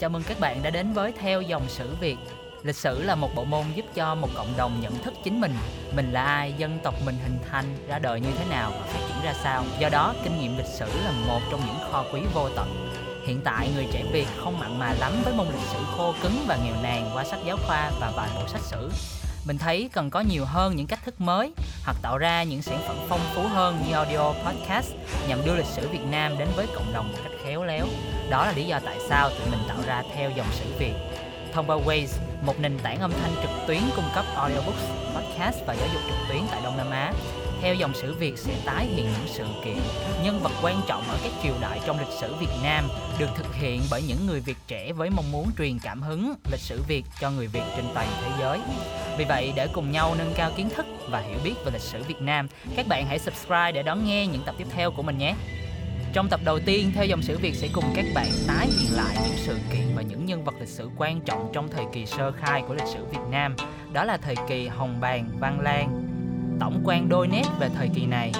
Chào mừng các bạn đã đến với Theo dòng sử Việt. Lịch sử là một bộ môn giúp cho một cộng đồng nhận thức chính mình, mình là ai, dân tộc mình hình thành, ra đời như thế nào và phát triển ra sao. Do đó, kinh nghiệm lịch sử là một trong những kho quý vô tận. Hiện tại, người trẻ Việt không mặn mà lắm với môn lịch sử khô cứng và nghèo nàn qua sách giáo khoa và vài bộ sách sử. Mình thấy cần có nhiều hơn những cách thức mới hoặc tạo ra những sản phẩm phong phú hơn như audio podcast nhằm đưa lịch sử Việt Nam đến với cộng đồng một cách khéo léo. Đó là lý do tại sao tụi mình tạo ra theo dòng sử Việt. Thông qua Waze, một nền tảng âm thanh trực tuyến cung cấp audiobooks, podcast và giáo dục trực tuyến tại Đông Nam Á. Theo dòng sử Việt sẽ tái hiện những sự kiện, nhân vật quan trọng ở các triều đại trong lịch sử Việt Nam được thực hiện bởi những người Việt trẻ với mong muốn truyền cảm hứng lịch sử Việt cho người Việt trên toàn thế giới. Vì vậy, để cùng nhau nâng cao kiến thức và hiểu biết về lịch sử Việt Nam, các bạn hãy subscribe để đón nghe những tập tiếp theo của mình nhé. Trong tập đầu tiên, theo dòng sử Việt sẽ cùng các bạn tái hiện lại những sự kiện và những nhân vật lịch sử quan trọng trong thời kỳ sơ khai của lịch sử Việt Nam. Đó là thời kỳ Hồng Bàng, Văn Lang. Tổng quan đôi nét về thời kỳ này.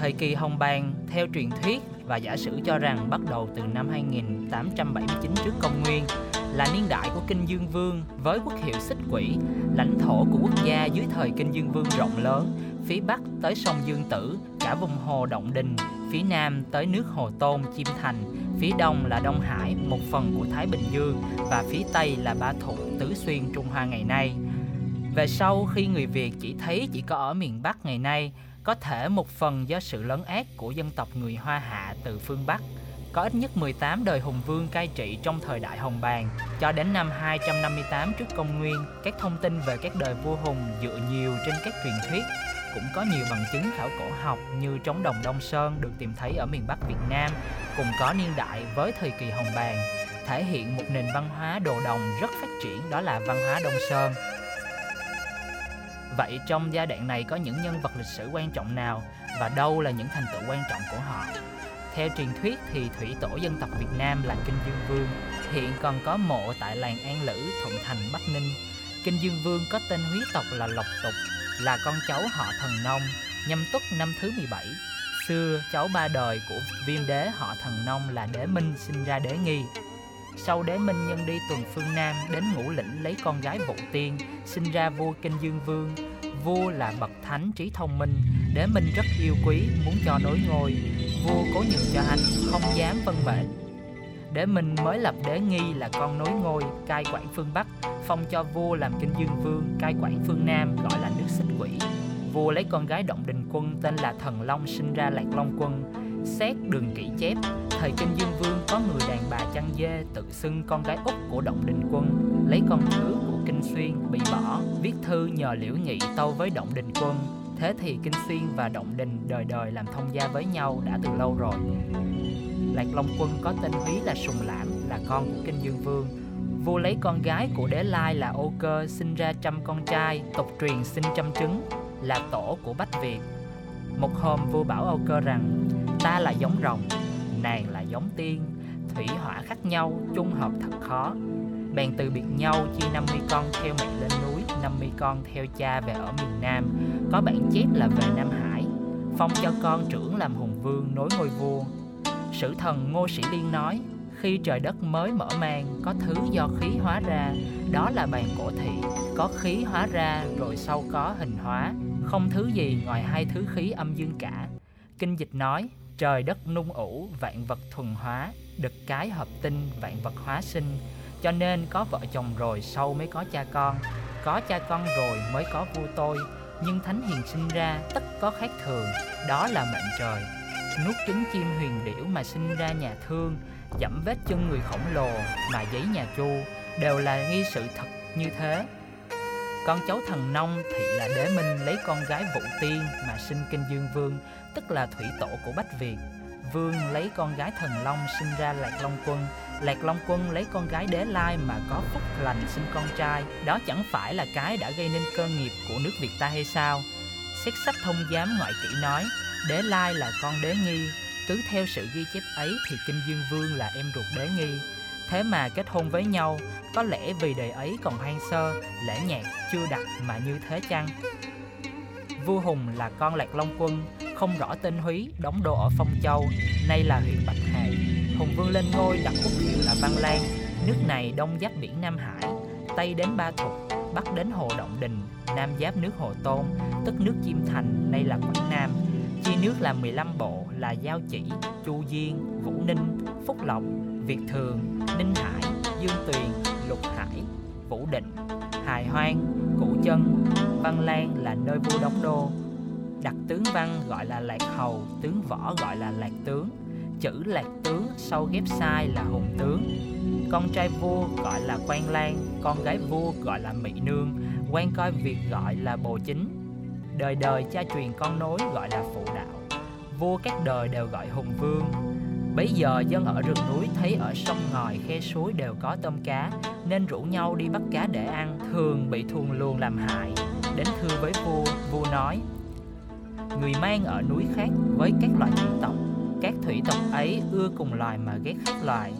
Thời kỳ Hồng Bàng, theo truyền thuyết và giả sử cho rằng bắt đầu từ năm 2879 trước công nguyên, là niên đại của Kinh Dương Vương với quốc hiệu Xích Quỷ, lãnh thổ của quốc gia dưới thời Kinh Dương Vương rộng lớn, phía bắc tới sông Dương Tử, cả vùng hồ Động Đình, phía nam tới nước Hồ Tôn, Chiêm Thành, phía đông là Đông Hải, một phần của Thái Bình Dương và phía tây là Ba Thụ, Tứ Xuyên, Trung Hoa ngày nay. Về sau khi người Việt chỉ thấy chỉ có ở miền Bắc ngày nay, có thể một phần do sự lấn át của dân tộc người Hoa Hạ từ phương Bắc – có ít nhất 18 đời hùng vương cai trị trong thời đại Hồng Bàng. Cho đến năm 258 trước công nguyên, các thông tin về các đời vua hùng dựa nhiều trên các truyền thuyết cũng có nhiều bằng chứng khảo cổ học như trống đồng Đông Sơn được tìm thấy ở miền Bắc Việt Nam, cùng có niên đại với thời kỳ Hồng Bàng, thể hiện một nền văn hóa đồ đồng rất phát triển đó là văn hóa Đông Sơn. Vậy trong giai đoạn này có những nhân vật lịch sử quan trọng nào và đâu là những thành tựu quan trọng của họ? Theo truyền thuyết thì thủy tổ dân tộc Việt Nam là Kinh Dương Vương, hiện còn có mộ tại làng An Lữ, Thuận Thành, Bắc Ninh. Kinh Dương Vương có tên huyết tộc là Lộc Tục, là con cháu họ Thần Nông, nhâm tuất năm thứ 17. Xưa, cháu ba đời của viên đế họ Thần Nông là Đế Minh sinh ra Đế Nghi. Sau Đế Minh nhân đi tuần phương Nam đến ngũ lĩnh lấy con gái Vũ Tiên, sinh ra vua Kinh Dương Vương. Vua là bậc thánh trí thông minh, Đế Minh rất yêu quý, muốn cho nối ngôi vua cố nhường cho anh không dám vân mệnh đế minh mới lập đế nghi là con nối ngôi cai quản phương bắc phong cho vua làm kinh dương vương cai quản phương nam gọi là xích quỷ vua lấy con gái động đình quân tên là thần long sinh ra lạc long quân xét đường kỹ chép thời kinh dương vương có người đàn bà chăn dê tự xưng con gái út của động đình quân lấy con thứ của kinh xuyên bị bỏ viết thư nhờ liễu nghị tâu với động đình quân Thế thì Kinh Xuyên và Động Đình đời đời làm thông gia với nhau đã từ lâu rồi. Lạc Long Quân có tên húy là Sùng Lãm, là con của Kinh Dương Vương. Vua lấy con gái của đế lai là Ô Cơ sinh ra trăm con trai, tục truyền sinh trăm trứng, là tổ của Bách Việt. Một hôm vua bảo Âu Cơ rằng ta là giống rồng, nàng là giống tiên, thủy hỏa khác nhau, chung hợp thật khó. Bèn từ biệt nhau chia 50 con theo mẹ lên núi, 50 con theo cha về ở miền Nam, có bản chép là về Nam Hải, phong cho con trưởng làm hùng vương nối ngôi vua. Sử thần Ngô Sĩ Liên nói, khi trời đất mới mở mang, có thứ do khí hóa ra, đó là bàn cổ thị, có khí hóa ra rồi sau có hình hóa, không thứ gì ngoài hai thứ khí âm dương cả. Kinh dịch nói, trời đất nung ủ, vạn vật thuần hóa, đực cái hợp tinh, vạn vật hóa sinh, cho nên có vợ chồng rồi sau mới có cha con, có cha con rồi mới có vua tôi, nhưng thánh hiền sinh ra tất có khác thường. Đó là mệnh trời. Nuốt trứng chim huyền điểu mà sinh ra nhà thương dẫm vết chân người khổng lồ mà giấy nhà chu đều là nghi sự thật như thế. Con cháu thần nông thì là đế minh lấy con gái vũ tiên mà sinh kinh dương vương, tức là thủy tổ của bách việt. Vương lấy con gái thần long sinh ra lạc long quân. Lạc long quân lấy con gái đế lai mà có phúc lành sinh con trai. Đó chẳng phải là cái đã gây nên cơ nghiệp của nước việt ta hay sao? Xét sách thông giám ngoại kỹ nói, đế lai là con đế nghi cứ theo sự ghi chép ấy thì kinh dương vương là em ruột đế nghi. Thế mà kết hôn với nhau có lẽ vì đời ấy còn hoang sơ lễ nhạc chưa đặt mà như thế chăng? Vua hùng là con lạc long quân không rõ tên húy đóng đô ở phong châu nay là huyện bạch hạc hùng vương lên ngôi đặt quốc hiệu là văn lan Nước này đông giáp biển Nam Hải, Tây đến Ba Thục, Bắc đến Hồ Động Đình, Nam giáp nước Hồ Tôn, tức nước Chiêm Thành, nay là Quảng Nam. Chia nước là 15 bộ là Giao Chỉ, Chu Diên, Vũ Ninh, Phúc Lộc, Việt Thường, Ninh Hải, Dương Tuyền, Lục Hải, Vũ Định, Hài Hoang, Cụ Chân, Văn Lan là nơi vua đóng đô. Đặt tướng văn gọi là Lạc Hầu, tướng võ gọi là Lạc Tướng. Chữ Lạc Tướng sau ghép sai là Hùng Tướng. Con trai vua gọi là Quan Lan, con gái vua gọi là Mỹ Nương, quan coi việc gọi là Bồ Chính. Đời đời cha truyền con nối gọi là Phụ Đạo. Vua các đời đều gọi Hùng Vương, Bấy giờ dân ở rừng núi thấy ở sông ngòi khe suối đều có tôm cá Nên rủ nhau đi bắt cá để ăn Thường bị thuồng luồng làm hại. Đến thưa với vua, vua nói Người mang ở núi khác với các loại thủy tộc Các thủy tộc ấy ưa cùng loài mà ghét khác loài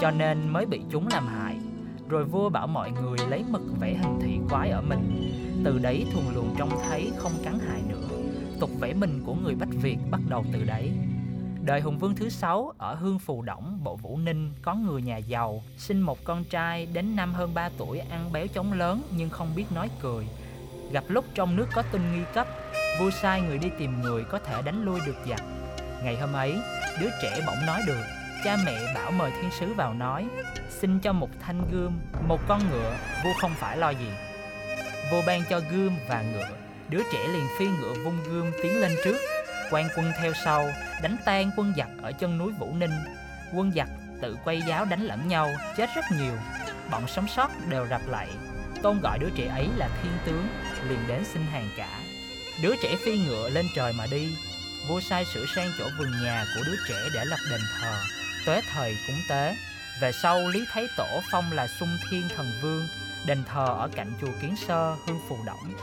Cho nên mới bị chúng làm hại. Rồi vua bảo mọi người lấy mực vẽ hình thị quái ở mình. Từ đấy thuồng luồng trông thấy không cắn hại nữa Tục vẽ mình của người Bách Việt bắt đầu từ đấy Đời Hùng Vương thứ sáu ở Hương Phù Đổng, Bộ Vũ Ninh có người nhà giàu, sinh một con trai đến năm hơn 3 tuổi ăn béo chống lớn nhưng không biết nói cười. Gặp lúc trong nước có tin nghi cấp, vua sai người đi tìm người có thể đánh lui được giặc. Ngày hôm ấy, đứa trẻ bỗng nói được, cha mẹ bảo mời thiên sứ vào nói, xin cho một thanh gươm, một con ngựa, vua không phải lo gì. Vô ban cho gươm và ngựa, đứa trẻ liền phi ngựa vung gươm tiến lên trước, quan quân theo sau đánh tan quân giặc ở chân núi Vũ Ninh. Quân giặc tự quay giáo đánh lẫn nhau chết rất nhiều. Bọn sống sót đều rập lại. Tôn gọi đứa trẻ ấy là thiên tướng liền đến xin hàng cả đứa trẻ phi ngựa lên trời mà đi. Vua sai sửa sang chỗ vườn nhà của đứa trẻ để lập đền thờ. Tuế thời cúng tế. Về sau lý thái tổ phong là sung thiên thần vương đền thờ ở cạnh chùa kiến sơ hương phù động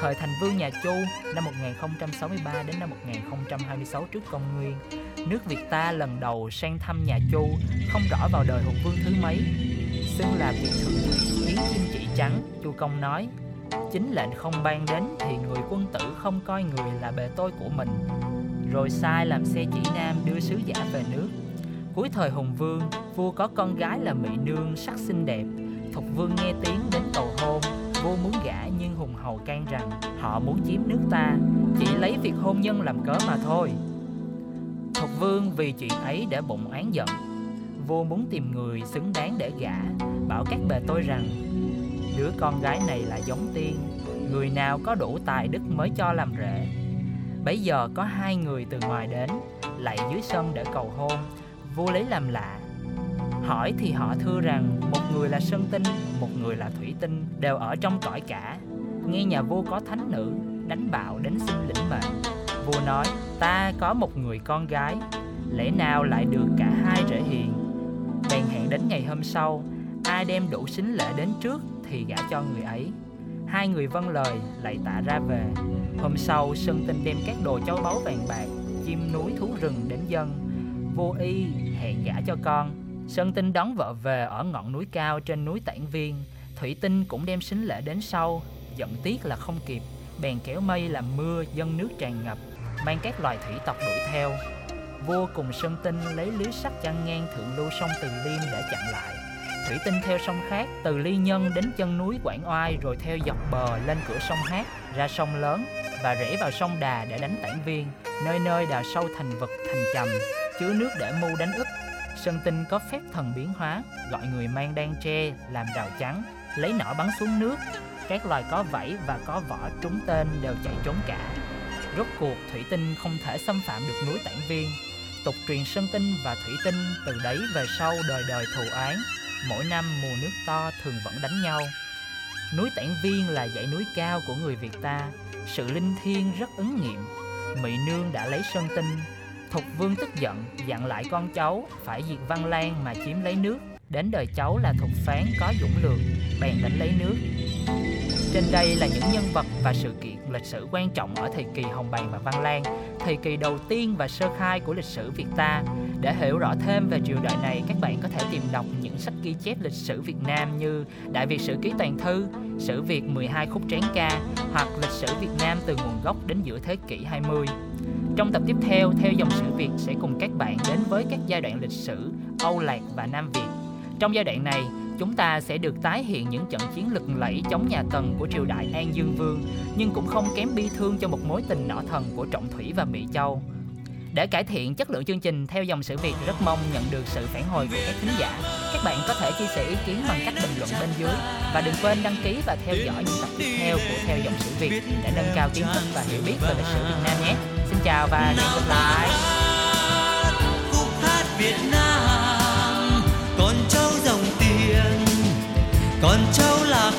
Thời thành vương nhà Chu năm 1063 đến năm 1026 trước công nguyên, nước Việt ta lần đầu sang thăm nhà Chu, không rõ vào đời hùng vương thứ mấy. Xưng là vị thượng thủy, kiến chim chỉ trắng, Chu Công nói, chính lệnh không ban đến thì người quân tử không coi người là bề tôi của mình. Rồi sai làm xe chỉ nam đưa sứ giả về nước. Cuối thời Hùng Vương, vua có con gái là Mỹ Nương sắc xinh đẹp. Thục Vương nghe tiếng đến cầu hôn, vua muốn gả nhưng hùng hầu can rằng họ muốn chiếm nước ta chỉ lấy việc hôn nhân làm cớ mà thôi. Thục vương vì chuyện ấy đã bụng oán giận vua muốn tìm người xứng đáng để gả bảo các bề tôi rằng đứa con gái này là giống tiên người nào có đủ tài đức mới cho làm rể. Bấy giờ có hai người từ ngoài đến lại dưới sân để cầu hôn vua lấy làm lạ hỏi thì họ thưa rằng, một người là sơn tinh, một người là thủy tinh, đều ở trong cõi cả. Nghe nhà vua có thánh nữ, đánh bạo đến xin lĩnh mệnh. Vua nói, ta có một người con gái, lẽ nào lại được cả hai rể hiền? Bèn hẹn đến ngày hôm sau, ai đem đủ xính lễ đến trước thì gả cho người ấy. Hai người vâng lời, lại tạ ra về. Hôm sau, sơn tinh đem các đồ châu báu vàng bạc, chim núi thú rừng đến dân. Vô y hẹn gả cho con. Sơn Tinh đón vợ về ở ngọn núi cao trên núi Tản Viên. Thủy Tinh cũng đem sính lễ đến sau, giận tiếc là không kịp, bèn kéo mây làm mưa dân nước tràn ngập, mang các loài thủy tộc đuổi theo. Vua cùng Sơn Tinh lấy lưới sắt chăn ngang thượng lưu sông Từ Liêm để chặn lại. Thủy Tinh theo sông khác, từ Ly Nhân đến chân núi Quảng Oai rồi theo dọc bờ lên cửa sông Hát, ra sông lớn và rẽ vào sông Đà để đánh Tản Viên, nơi nơi đào sâu thành vực thành trầm, chứa nước để mưu đánh ức Sơn Tinh có phép thần biến hóa, gọi người mang đan tre làm rào chắn, lấy nỏ bắn xuống nước. Các loài có vảy và có vỏ trúng tên đều chạy trốn cả. Rốt cuộc Thủy Tinh không thể xâm phạm được núi Tản Viên. Tục truyền Sơn Tinh và Thủy Tinh từ đấy về sau đời đời thù oán. Mỗi năm mùa nước to thường vẫn đánh nhau. Núi Tản Viên là dãy núi cao của người Việt ta. Sự linh thiêng rất ứng nghiệm. Mỹ Nương đã lấy Sơn Tinh Thục vương tức giận, dặn lại con cháu phải diệt Văn Lan mà chiếm lấy nước. Đến đời cháu là Thục Phán có dũng lược, bèn đánh lấy nước. Trên đây là những nhân vật và sự kiện lịch sử quan trọng ở thời kỳ Hồng Bàng và Văn Lan, thời kỳ đầu tiên và sơ khai của lịch sử Việt ta. Để hiểu rõ thêm về triều đại này, các bạn có thể tìm đọc những sách ghi chép lịch sử Việt Nam như Đại Việt Sử Ký Toàn Thư, Sử Việt 12 khúc tráng ca hoặc Lịch sử Việt Nam từ nguồn gốc đến giữa thế kỷ 20. Trong tập tiếp theo, theo dòng sử Việt sẽ cùng các bạn đến với các giai đoạn lịch sử Âu Lạc và Nam Việt. Trong giai đoạn này, chúng ta sẽ được tái hiện những trận chiến lực lẫy chống nhà Tần của triều đại An Dương Vương, nhưng cũng không kém bi thương cho một mối tình nỏ thần của Trọng Thủy và Mỹ Châu. Để cải thiện chất lượng chương trình theo dòng sự Việt rất mong nhận được sự phản hồi của các thính giả. Các bạn có thể chia sẻ ý kiến bằng cách bình luận bên dưới và đừng quên đăng ký và theo dõi những tập tiếp theo của theo dòng sự Việt để nâng cao kiến thức và hiểu biết về lịch sử Việt Nam nhé. Chào và hẹn gặp lại. khúc hát Việt Nam con cháu dòng tiền con cháu là